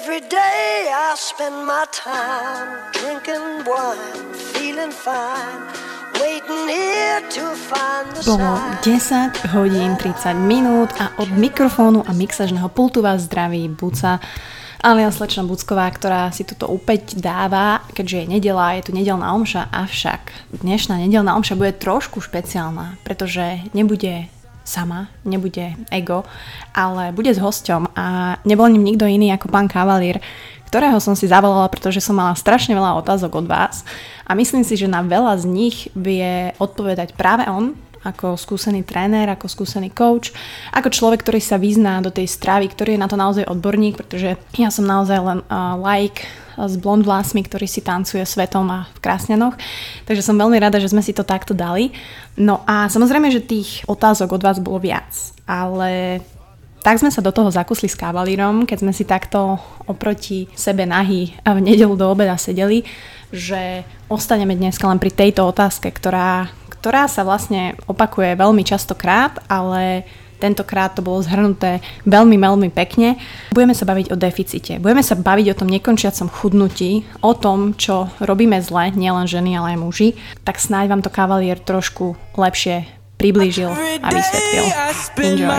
Every day I spend my time drinking wine, feeling fine. Bolo 10 hodín 30 minút a od mikrofónu a mixažného pultu vás zdraví Buca alias slečna Bucková, ktorá si toto opäť dáva, keďže je nedela, je tu nedelná omša, avšak dnešná nedelná omša bude trošku špeciálna, pretože nebude sama, nebude ego, ale bude s hosťom. A nebol ním nikto iný ako pán Kavalír, ktorého som si zavolala, pretože som mala strašne veľa otázok od vás. A myslím si, že na veľa z nich vie odpovedať práve on, ako skúsený tréner, ako skúsený coach, ako človek, ktorý sa vyzná do tej stravy, ktorý je na to naozaj odborník, pretože ja som naozaj len uh, like s blond vlásmi, ktorý si tancuje svetom a v krásnenoch. Takže som veľmi rada, že sme si to takto dali. No a samozrejme, že tých otázok od vás bolo viac, ale tak sme sa do toho zakusli s kavalírom, keď sme si takto oproti sebe nahy v nedelu do obeda sedeli, že ostaneme dneska len pri tejto otázke, ktorá, ktorá sa vlastne opakuje veľmi častokrát, ale tentokrát to bolo zhrnuté veľmi, veľmi pekne. Budeme sa baviť o deficite. Budeme sa baviť o tom nekončiacom chudnutí, o tom, čo robíme zle, nielen ženy, ale aj muži. Tak snáď vám to kavalier trošku lepšie priblížil a vysvetlil. Enjoy.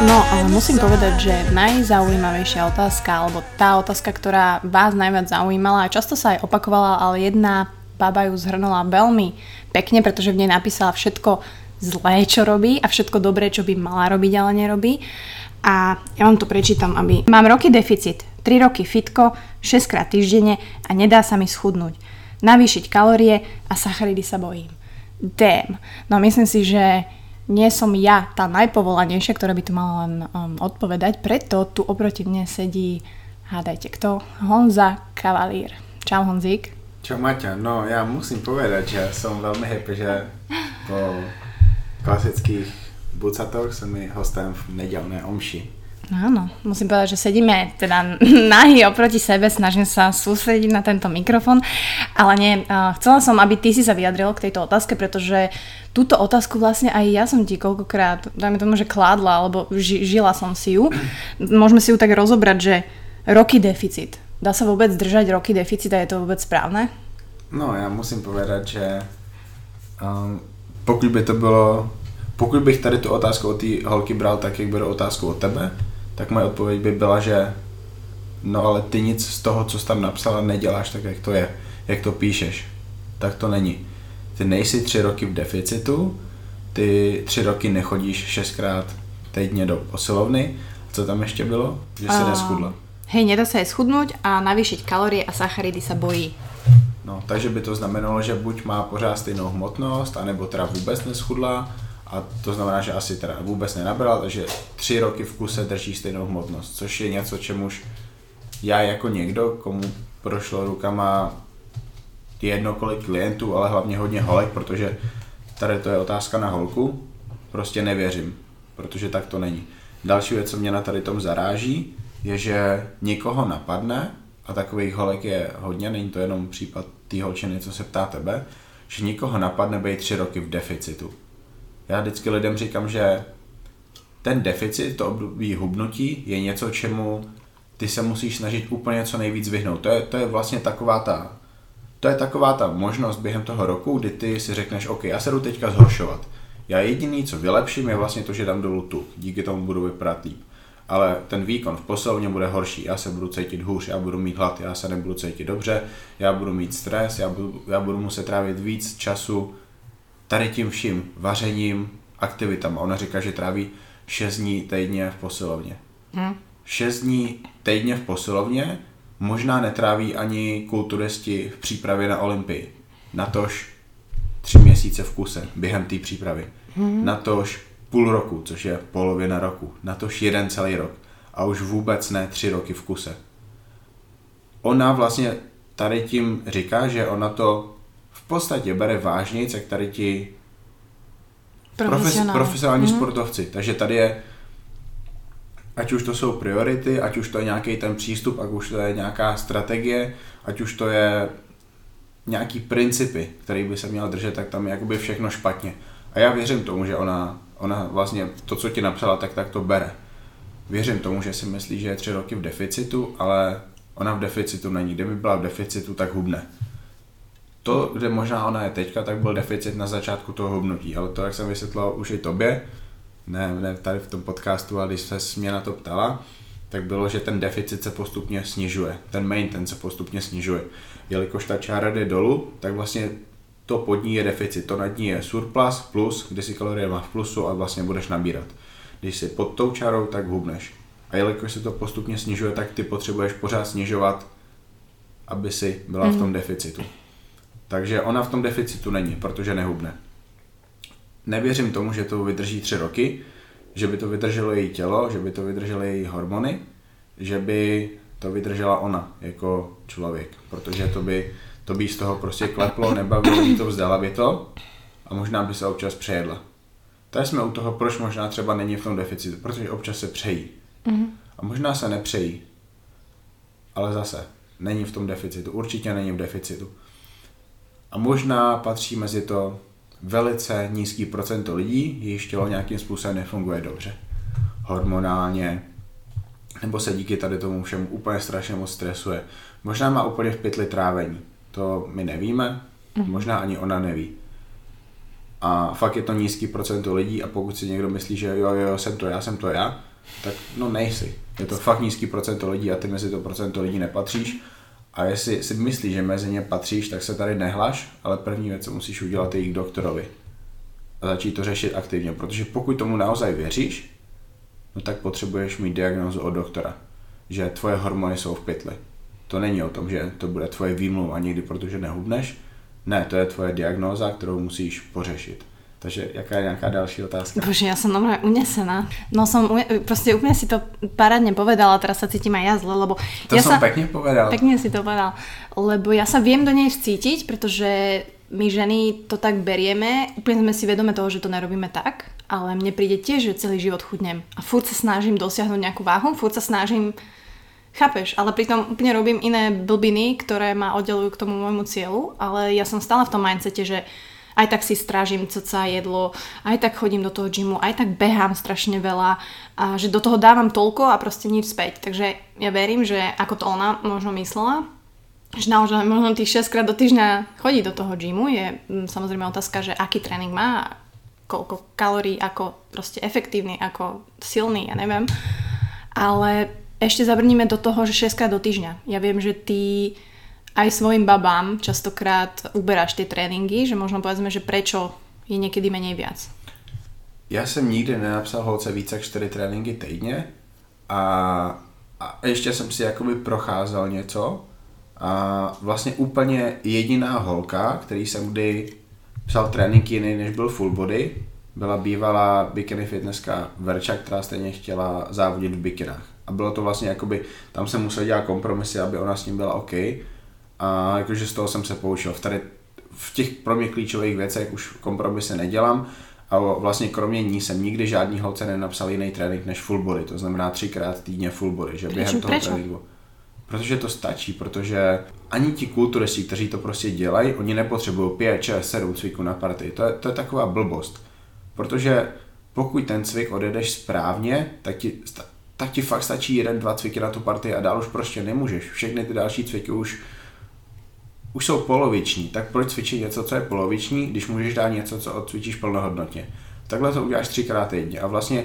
No, ale musím povedať, že najzaujímavejšia otázka, alebo tá otázka, ktorá vás najviac zaujímala a často sa aj opakovala, ale jedna baba ju zhrnula veľmi pekne, pretože v nej napísala všetko zlé, čo robí a všetko dobré, čo by mala robiť, ale nerobí. A ja vám to prečítam, aby... Mám roky deficit, 3 roky fitko, 6 krát týždenne a nedá sa mi schudnúť. Navýšiť kalórie a sacharidy sa bojím. Damn. No myslím si, že nie som ja tá najpovolanejšia, ktorá by tu mala len um, odpovedať, preto tu oproti mne sedí, hádajte kto, Honza Kavalír. Čau Honzík. Čau Maťa, no já musím povedať, že som veľmi happy, že po klasických bucatoch som mi hostem v nedelné omši. Áno, musím povedať, že sedíme teda nahy oproti sebe, snažím sa sústrediť na tento mikrofon, ale nie, chcela som, aby ty si sa vyjadril k tejto otázke, pretože túto otázku vlastne aj ja som ti koľkokrát, dajme tomu, že kládla, alebo ži, žila som si ju. Môžeme si ju tak rozobrať, že roky deficit. Dá sa vôbec držať roky deficit a je to vôbec správne? No, já musím povedať, že um, pokud by to bylo, pokud bych tady tu otázku od té holky bral tak, jak beru otázku od tebe, tak moje odpověď by byla, že no ale ty nic z toho, co jsi tam napsala, neděláš tak, jak to je, jak to píšeš. Tak to není. Ty nejsi tři roky v deficitu, ty tři roky nechodíš šestkrát týdně do posilovny. Co tam ještě bylo? Že se neschudla. Hej, nedá sa aj schudnúť a navýšiť kalorie a sacharidy sa bojí. No, takže by to znamenalo, že buď má pořád stejnou hmotnost, anebo teda vůbec neschudla, a to znamená, že asi teda vůbec nenabral, takže tři roky v kuse drží stejnou hmotnost, což je něco, čemuž já jako někdo, komu prošlo rukama jedno kolik klientů, ale hlavně hodně holek, protože tady to je otázka na holku, prostě nevěřím, protože tak to není. Další věc, co mě na tady tom zaráží, je, že nikoho napadne, a takových holek je hodně, není to jenom případ té holčiny, co se ptá tebe, že nikoho napadne být tři roky v deficitu já vždycky lidem říkám, že ten deficit, to období hubnutí, je něco, čemu ty se musíš snažit úplně co nejvíc vyhnout. To je, to je vlastně taková ta, to je taková ta možnost během toho roku, kdy ty si řekneš, OK, já se jdu teďka zhoršovat. Já jediný, co vylepším, je vlastně to, že dám dolů tu. Díky tomu budu vypadat líp. Ale ten výkon v posilovně bude horší, já se budu cítit hůř, já budu mít hlad, já se nebudu cítit dobře, já budu mít stres, já budu, já budu muset trávit víc času tady tím vším vařením, aktivitama. Ona říká, že tráví 6 dní týdně v posilovně. Hmm. 6 dní týdně v posilovně možná netráví ani kulturisti v přípravě na Olympii. Natož tři měsíce v kuse během té přípravy. Hmm. Natož půl roku, což je polovina roku. Natož jeden celý rok. A už vůbec ne tři roky v kuse. Ona vlastně tady tím říká, že ona to podstatě bere vážně, jak tady ti profesionální, profesionální mm. sportovci. Takže tady je, ať už to jsou priority, ať už to je nějaký ten přístup, ať už to je nějaká strategie, ať už to je nějaký principy, který by se měl držet, tak tam je jakoby všechno špatně. A já věřím tomu, že ona, Ona vlastně to, co ti napsala, tak tak to bere. Věřím tomu, že si myslí, že je tři roky v deficitu, ale ona v deficitu není. Kdyby byla v deficitu, tak hubne. To, kde možná ona je teďka, tak byl deficit na začátku toho hubnutí, ale to, jak jsem vysvětlil už i tobě, ne, ne tady v tom podcastu, ale když se mě na to ptala, tak bylo, že ten deficit se postupně snižuje. Ten main ten se postupně snižuje. Jelikož ta čára jde dolů, tak vlastně to pod ní je deficit, to nad ní je surplus, plus, kde si kalorie má v plusu a vlastně budeš nabírat. Když jsi pod tou čárou, tak hubneš. A jelikož se to postupně snižuje, tak ty potřebuješ pořád snižovat, aby si byla mm. v tom mhm. deficitu. Takže ona v tom deficitu není, protože nehubne. Nevěřím tomu, že to vydrží tři roky, že by to vydrželo její tělo, že by to vydržely její hormony, že by to vydržela ona jako člověk, protože to by, to by z toho prostě kleplo, nebavilo by to, vzdala by to a možná by se občas přejedla. Tady jsme u toho, proč možná třeba není v tom deficitu, protože občas se přejí. Mm-hmm. A možná se nepřejí, ale zase není v tom deficitu, určitě není v deficitu. A možná patří mezi to velice nízký procento lidí, jejichž tělo nějakým způsobem nefunguje dobře. Hormonálně, nebo se díky tady tomu všemu úplně strašně moc stresuje. Možná má úplně v pytli trávení. To my nevíme, mhm. možná ani ona neví. A fakt je to nízký procento lidí a pokud si někdo myslí, že jo, jo, jsem to já, jsem to já, tak no nejsi. Je to fakt nízký procento lidí a ty mezi to procento lidí nepatříš a jestli si myslíš, že mezi ně patříš, tak se tady nehlaš, ale první věc, co musíš udělat, je jít k doktorovi. A začít to řešit aktivně, protože pokud tomu naozaj věříš, no tak potřebuješ mít diagnózu od doktora, že tvoje hormony jsou v pytli. To není o tom, že to bude tvoje výmluva někdy, protože nehubneš. Ne, to je tvoje diagnóza, kterou musíš pořešit. Takže jaká je nějaká další otázka? Bože, ja som normálne unesená. No som, proste úplne si to parádne povedala, teraz sa cítim aj ja zle, lebo... To ja som sa, pekne povedal. Pekne si to povedal. Lebo ja sa viem do nej vcítiť, pretože my ženy to tak berieme, úplne sme si vedome toho, že to nerobíme tak, ale mne príde tiež, že celý život chudnem. A furt sa snažím dosiahnuť nejakú váhu, furt sa snažím Chápeš, ale pritom úplne robím iné blbiny, ktoré ma oddelujú k tomu môjmu cieľu, ale ja som stále v tom mindsete, že aj tak si strážim coca jedlo, aj tak chodím do toho gymu, aj tak behám strašne veľa a že do toho dávam toľko a proste nič späť. Takže ja verím, že ako to ona možno myslela, že naozaj možno tých 6 krát do týždňa chodí do toho gymu, je mm, samozrejme otázka, že aký tréning má, koľko kalórií, ako proste efektívny, ako silný, ja neviem. Ale ešte zabrníme do toho, že 6 krát do týždňa. Ja viem, že ty aj svojim babám častokrát uberáš ty tréninky, že možno povedzme, že prečo je někdy menej viac? Já jsem nikdy nenapsal holce více jak 4 tréninky týdně a, a ještě jsem si jakoby procházel něco a vlastně úplně jediná holka, který jsem kdy psal tréninky jiný než byl full body, byla bývalá bikini fitnesska Verča, která stejně chtěla závodit v bikinách. A bylo to vlastně jakoby, tam jsem musel dělat kompromisy, aby ona s ním byla OK, a jakože z toho jsem se poučil. V, tady, v těch pro mě klíčových věcech už kompromisy nedělám a vlastně kromě ní jsem nikdy žádný holce nenapsal jiný trénink než full body, to znamená třikrát týdně full body, že během toho Prečo? tréninku. Protože to stačí, protože ani ti kulturisti, kteří to prostě dělají, oni nepotřebují 5, 6, 7 cviků na party. To je, to je taková blbost. Protože pokud ten cvik odjedeš správně, tak ti, tak ti fakt stačí jeden, dva cviky na tu party a dál už prostě nemůžeš. Všechny ty další cviky už už jsou poloviční, tak proč cvičit něco, co je poloviční, když můžeš dát něco, co odcvičíš plnohodnotně. Takhle to uděláš třikrát týdně a vlastně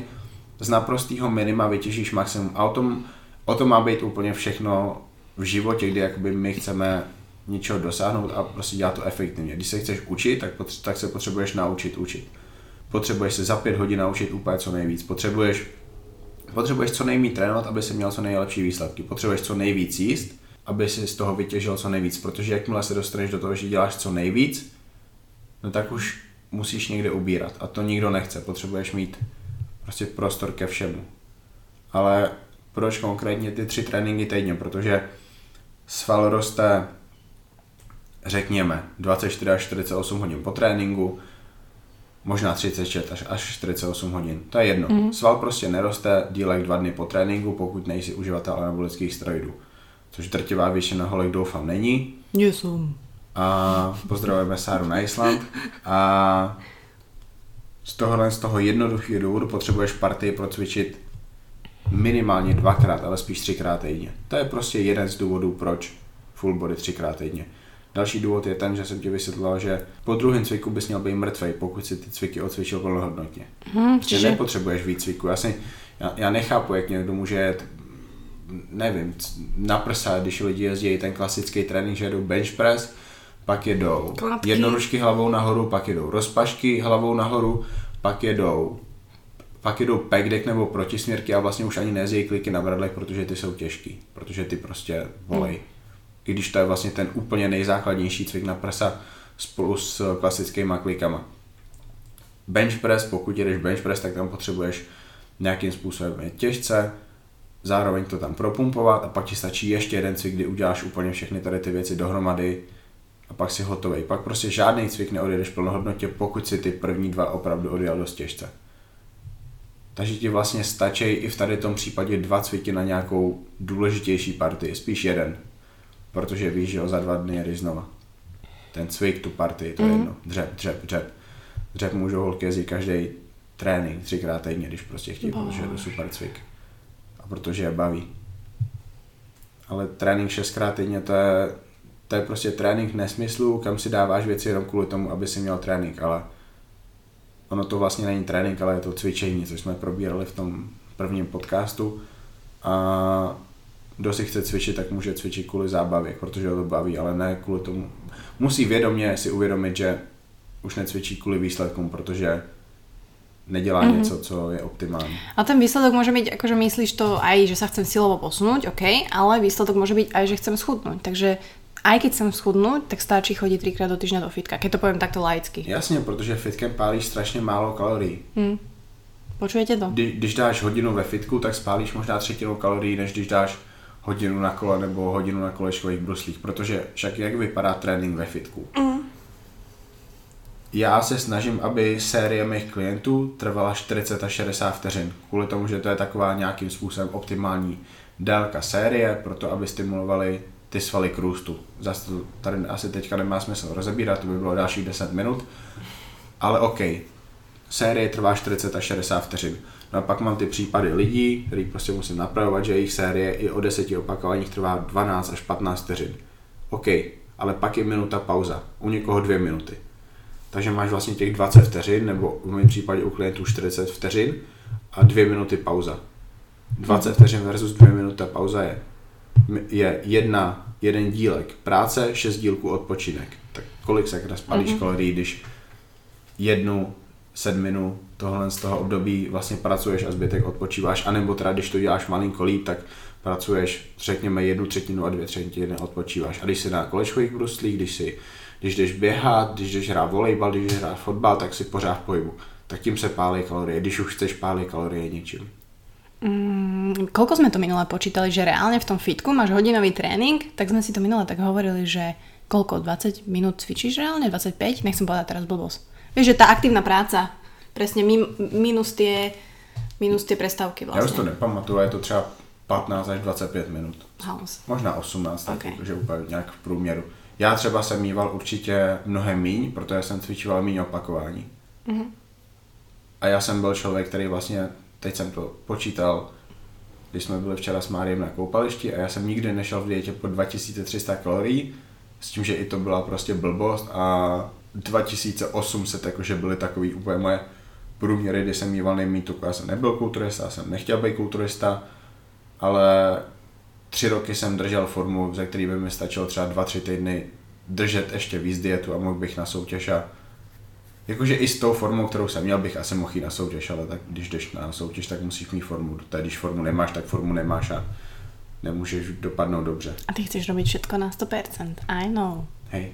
z naprostého minima vytěžíš maximum. A o tom, o tom má být úplně všechno v životě, kdy jakoby my chceme něčeho dosáhnout a prostě dělat to efektivně. Když se chceš učit, tak, potře- tak se potřebuješ naučit učit. Potřebuješ se za pět hodin naučit úplně co nejvíc. Potřebuješ, potřebuješ co nejméně trénovat, aby si měl co nejlepší výsledky. Potřebuješ co nejvíc jíst, aby si z toho vytěžil co nejvíc, protože jakmile se dostaneš do toho, že děláš co nejvíc, no tak už musíš někde ubírat a to nikdo nechce, potřebuješ mít prostě prostor ke všemu. Ale proč konkrétně ty tři tréninky týdně? Protože sval roste řekněme 24 až 48 hodin po tréninku, možná 36 až, až 48 hodin. To je jedno. Mm. Sval prostě neroste dílek dva dny po tréninku, pokud nejsi uživatel anabolických steroidů což drtivá většina holek doufám není. Jsem. A pozdravujeme Sáru na Island. A Z tohohle z toho jednoduchého důvodu potřebuješ partii procvičit minimálně dvakrát, ale spíš třikrát týdně. To je prostě jeden z důvodů, proč full body třikrát týdně. Další důvod je ten, že jsem ti vysvětlil, že po druhém cviku bys měl být mrtvej, pokud si ty cviky odcvičil plnohodnotně. Hmm, Že nepotřebuješ víc cviku. Já, si, já, já nechápu, jak někdo může jet, nevím, na prsa, když lidi jezdí ten klasický trénink, že jedou bench press, pak jedou Klapky. jednoručky hlavou nahoru, pak jedou rozpašky hlavou nahoru, pak jedou pak jedou pack deck nebo protisměrky a vlastně už ani nezjejí kliky na bradlech, protože ty jsou těžký, protože ty prostě volej. I když to je vlastně ten úplně nejzákladnější cvik na prsa spolu s klasickými klikama. Bench press, pokud jedeš bench press, tak tam potřebuješ nějakým způsobem těžce, zároveň to tam propumpovat a pak ti stačí ještě jeden cvik, kdy uděláš úplně všechny tady ty věci dohromady a pak si hotový. Pak prostě žádný cvik neodjedeš plnohodnotně, pokud si ty první dva opravdu odjel dost těžce. Takže ti vlastně stačí i v tady tom případě dva cviky na nějakou důležitější partii, spíš jeden. Protože víš, že ho za dva dny jedeš znova. Ten cvik, tu partii, to je jedno. Dřep, dřep, dřep. Dřep můžou holky jezdit každý trénink třikrát týdně, když prostě chtějí, protože je to super cvik. A protože je baví. Ale trénink šestkrát týdně, to je, to je prostě trénink nesmyslu, kam si dáváš věci jenom kvůli tomu, aby si měl trénink, ale ono to vlastně není trénink, ale je to cvičení, což jsme probírali v tom prvním podcastu. A kdo si chce cvičit, tak může cvičit kvůli zábavě, protože ho to baví, ale ne kvůli tomu. Musí vědomě si uvědomit, že už necvičí kvůli výsledkům, protože nedělá mm-hmm. něco, co je optimální. A ten výsledok môže byť, akože myslíš to aj, že sa chcem silovo posunúť, OK, ale výsledok môže byť aj, že chcem schudnúť. Takže aj keď chcem schudnúť, tak stačí chodiť trikrát do týždňa do fitka, keď to poviem takto laicky. Jasně, protože fitkem pálíš strašně málo kalorií. Hm. Počujete to? Kdy, když dáš hodinu ve fitku, tak spálíš možná třetinu kalorií, než když dáš hodinu na kole nebo hodinu na kolečkových bruslích, protože však jak vypadá trénink ve fitku? Mm. Já se snažím, aby série mých klientů trvala 40 až 60 vteřin, kvůli tomu, že to je taková nějakým způsobem optimální délka série, proto aby stimulovali ty svaly k růstu. Zase to tady asi teďka nemá smysl rozebírat, to by bylo dalších 10 minut, ale OK, série trvá 40 až 60 vteřin. No a pak mám ty případy lidí, který prostě musím napravovat, že jejich série i o 10 opakováních trvá 12 až 15 vteřin. OK, ale pak je minuta pauza, u někoho dvě minuty. Takže máš vlastně těch 20 vteřin, nebo v mém případě u klientů 40 vteřin a dvě minuty pauza. 20 vteřin versus dvě minuta pauza je, je jedna, jeden dílek práce, šest dílků odpočinek. Tak kolik se spalíš mm-hmm. kalorií, když jednu sedminu tohle z toho období vlastně pracuješ a zbytek odpočíváš, anebo teda když to děláš malinko líp, tak pracuješ řekněme jednu třetinu a dvě třetiny odpočíváš. A když si na kolečkových bruslích, když si když jdeš běhat, když jdeš hrát volejbal, když jdeš hrát fotbal, tak si pořád v pohybu. Tak tím se pálí kalorie, když už chceš pálit kalorie něčím. Mm, koľko sme to minule počítali, že reálne v tom fitku máš hodinový tréning, tak sme si to minule tak hovorili, že koľko, 20 minút cvičíš reálne, 25? Nechcem povedať teraz blbosť. Vieš, že tá aktívna práca, presne min, minus tie, minus tie prestávky Já už vlastne. to nepamatuju, je to třeba 15 až 25 minut. Možná 18, tak Ok. že úplně nějak v průměru. Já třeba jsem mýval určitě mnohem míň, protože jsem cvičoval míň opakování. Mhm. A já jsem byl člověk, který vlastně, teď jsem to počítal, když jsme byli včera s Máriem na koupališti a já jsem nikdy nešel v dietě po 2300 kalorií, s tím, že i to byla prostě blbost a 2800 jakože byly takový úplně moje průměry, kdy jsem mýval nejméně tuku. Já jsem nebyl kulturista, já jsem nechtěl být kulturista, ale tři roky jsem držel formu, ze který by mi stačilo třeba dva, tři týdny držet ještě víc dietu a mohl bych na soutěž a Jakože i s tou formou, kterou jsem měl, bych asi mohl jít na soutěž, ale tak když jdeš na soutěž, tak musíš mít formu. Teď, když formu nemáš, tak formu nemáš a nemůžeš dopadnout dobře. A ty chceš robiť všetko na 100%. I know. Hej.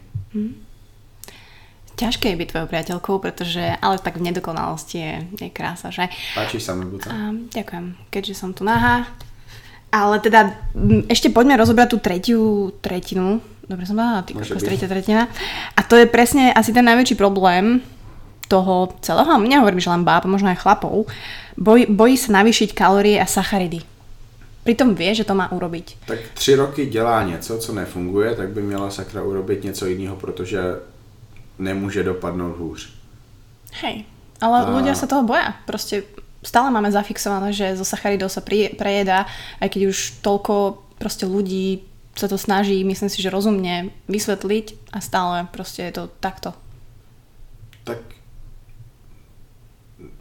Ťažké je byť tvojou priateľkou, pretože, ale tak v nedokonalosti je, je krása, že? Páčiš sa mi, Buca? A, ďakujem, keďže som tu nahá. Ale teda ešte poďme rozobrať tú tretiu tretinu. Dobre som povedala, ty kokos, tretia tretina. A to je presne asi ten najväčší problém toho celého, nehovorím, že len báb, možno aj chlapov, boj, bojí sa navýšiť kalórie a sacharidy. Pritom vie, že to má urobiť. Tak tři roky dělá něco, co nefunguje, tak by měla sakra urobit něco jiného, protože nemůže dopadnout hůř. Hej, Ale a... ľudia sa toho boja. Proste stále máme zafixované, že zo sacharidov sa prejedá, aj keď už toľko proste ľudí sa to snaží, myslím si, že rozumne vysvetliť a stále proste je to takto. Tak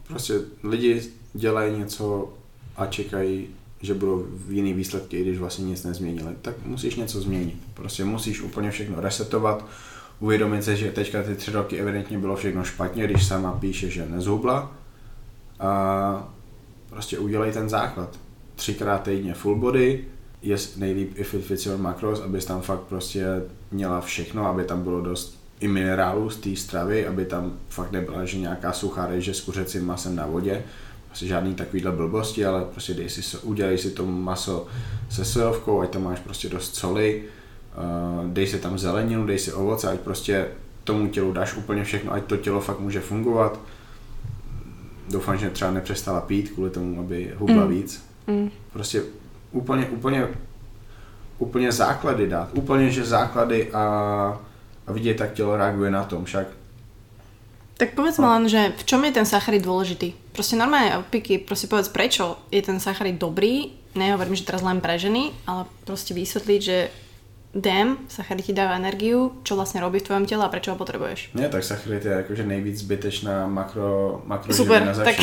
prostě lidi dělají něco a čekají, že budou v jiný výsledky, když vlastně nic nezměnili, tak musíš něco změnit. Prostě musíš úplně všechno resetovat, uvědomit se, že teďka ty tři roky evidentně bylo všechno špatně, když sama píše, že nezhubla a prostě udělej ten základ. Třikrát týdně full body, je nejlíp i fit with macros, abys tam fakt prostě měla všechno, aby tam bylo dost i minerálů z té stravy, aby tam fakt nebyla, že nějaká suchá rejže s kuřecím masem na vodě, prostě žádný takovýhle blbosti, ale prostě dej si, udělej si to maso se sojovkou, ať tam máš prostě dost soli, dej si tam zeleninu, dej si ovoce, ať prostě tomu tělu dáš úplně všechno, ať to tělo fakt může fungovat. Doufám, že třeba nepřestala pít kvůli tomu, aby hubla mm. víc. Mm. Prostě úplně, úplně, úplně základy dát. Úplně, že základy a, a vidět, jak tělo reaguje na tom. Však tak povedz ma len, že v čom je ten sacharid dôležitý? Proste normálne opiky, proste povedz, prečo je ten sacharid dobrý, nehovorím, že teraz len pre ženy, ale proste vysvetliť, že DEM, sacharid ti dáva energiu, čo vlastne robí v tvojom tele a prečo ho potrebuješ? Nie, tak sacharid je akože nejvíc zbytečná makro, makro Super, tak...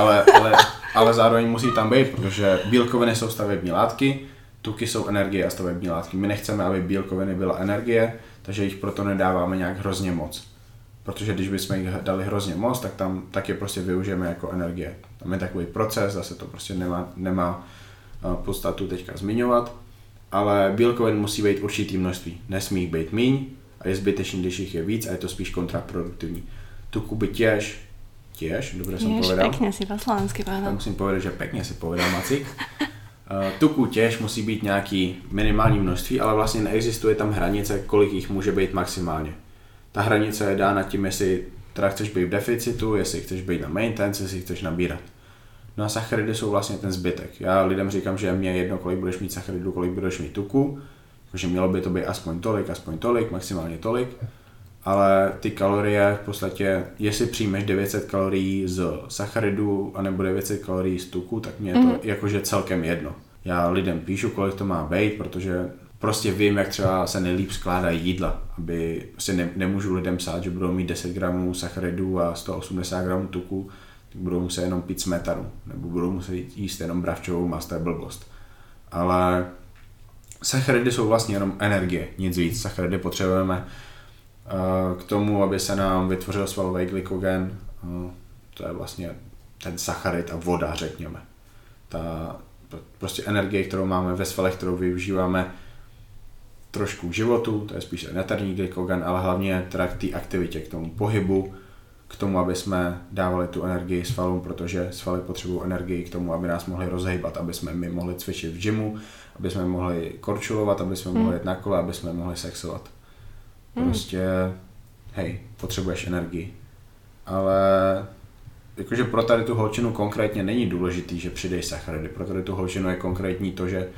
ale, ale, ale zároveň musí tam být, protože bílkoviny jsou stavební látky, tuky jsou energie a stavební látky. My nechceme, aby bílkoviny byla energie, takže jich proto nedáváme nějak hrozně moc protože když bychom jich dali hrozně moc, tak tam tak je prostě využijeme jako energie. Tam je takový proces, zase to prostě nemá, nemá eh, podstatu teďka zmiňovat, ale bílkovin musí být určitý množství. Nesmí jich být míň a je zbytečný, když jich je víc a je to spíš kontraproduktivní. Tuku by těž, těž, dobře jsem povedal. pekně si po slovensky povedal. Musím povedat, že pekně si povedal Macik. Eh, tuku těž musí být nějaký minimální množství, ale vlastně neexistuje tam hranice, kolik jich může být maximálně ta hranice je dána tím, jestli teda chceš být v deficitu, jestli chceš být na maintenance, jestli chceš nabírat. No a sacharidy jsou vlastně ten zbytek. Já lidem říkám, že mě jedno, kolik budeš mít sacharidů, kolik budeš mít tuku, že mělo by to být aspoň tolik, aspoň tolik, maximálně tolik, ale ty kalorie v podstatě, jestli přijmeš 900 kalorií z sacharidů anebo 900 kalorií z tuku, tak mě je to mm-hmm. jakože celkem jedno. Já lidem píšu, kolik to má být, protože prostě vím, jak třeba se nejlíp skládají jídla, aby prostě ne, nemůžu lidem psát, že budou mít 10 gramů sacharidů a 180 gramů tuku, budou muset jenom pít smetanu, nebo budou muset jíst jenom bravčovou mast, to je blbost. Ale sacharidy jsou vlastně jenom energie, nic víc. Sacharidy potřebujeme uh, k tomu, aby se nám vytvořil svalový glykogen, uh, to je vlastně ten sacharid a voda, řekněme. Ta prostě energie, kterou máme ve svalech, kterou využíváme trošku k životu, to je spíš netarní glykogen, ale hlavně teda k té aktivitě, k tomu pohybu, k tomu, aby jsme dávali tu energii svalům, protože svaly potřebují energii k tomu, aby nás mohli rozhýbat, aby jsme my mohli cvičit v gymu, aby jsme mohli korčulovat, aby jsme hmm. mohli jít na kole, aby jsme mohli sexovat. Hmm. Prostě, hej, potřebuješ energii. Ale jakože pro tady tu holčinu konkrétně není důležitý, že přidej sacharidy. Pro tady tu holčinu je konkrétní to, že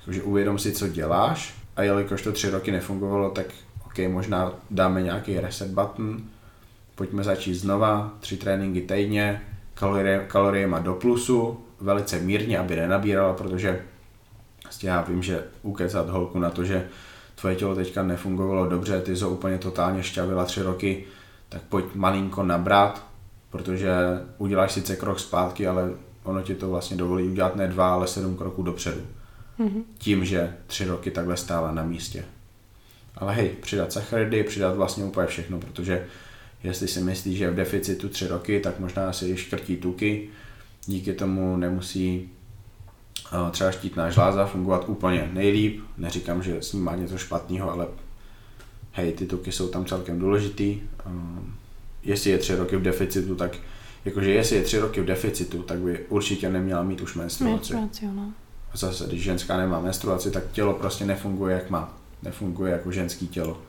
jakože uvědom si, co děláš a jelikož to tři roky nefungovalo, tak ok, možná dáme nějaký reset button, pojďme začít znova, tři tréninky týdně, kalorie, kaloriema do plusu, velice mírně, aby nenabírala, protože vlastně já vím, že ukecat holku na to, že tvoje tělo teďka nefungovalo dobře, ty jsi úplně totálně šťavila tři roky, tak pojď malinko nabrat, protože uděláš sice krok zpátky, ale ono ti to vlastně dovolí udělat ne dva, ale sedm kroků dopředu mm-hmm. tím, že tři roky takhle stála na místě. Ale hej, přidat sacharidy, přidat vlastně úplně všechno, protože jestli si myslíš, že je v deficitu tři roky, tak možná si škrtí tuky, díky tomu nemusí uh, třeba štítná žláza fungovat úplně nejlíp. Neříkám, že s ním má něco špatného, ale hej, ty tuky jsou tam celkem důležitý. Uh, jestli je tři roky v deficitu, tak jakože jestli je tři roky v deficitu, tak by určitě neměla mít už menstruaci. Menstruaci, no zase, když ženská nemá menstruaci, tak tělo prostě nefunguje jak má. Nefunguje jako ženský tělo.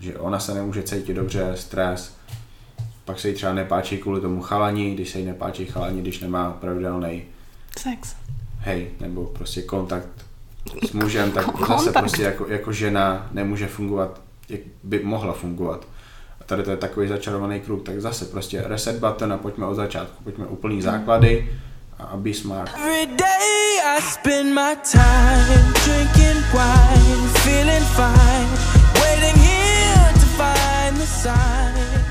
Že ona se nemůže cítit dobře, stres, pak se jí třeba nepáčí kvůli tomu chalani, když se jí nepáčí chalani, když nemá pravidelný sex. Hej, nebo prostě kontakt s mužem, tak kontakt. zase prostě jako, jako žena nemůže fungovat, jak by mohla fungovat. tady to je takový začarovaný kruh, tak zase prostě reset button a pojďme od začátku, pojďme úplný základy a be smart. Every day I spend my time drinking wine, feeling fine, waiting here the side.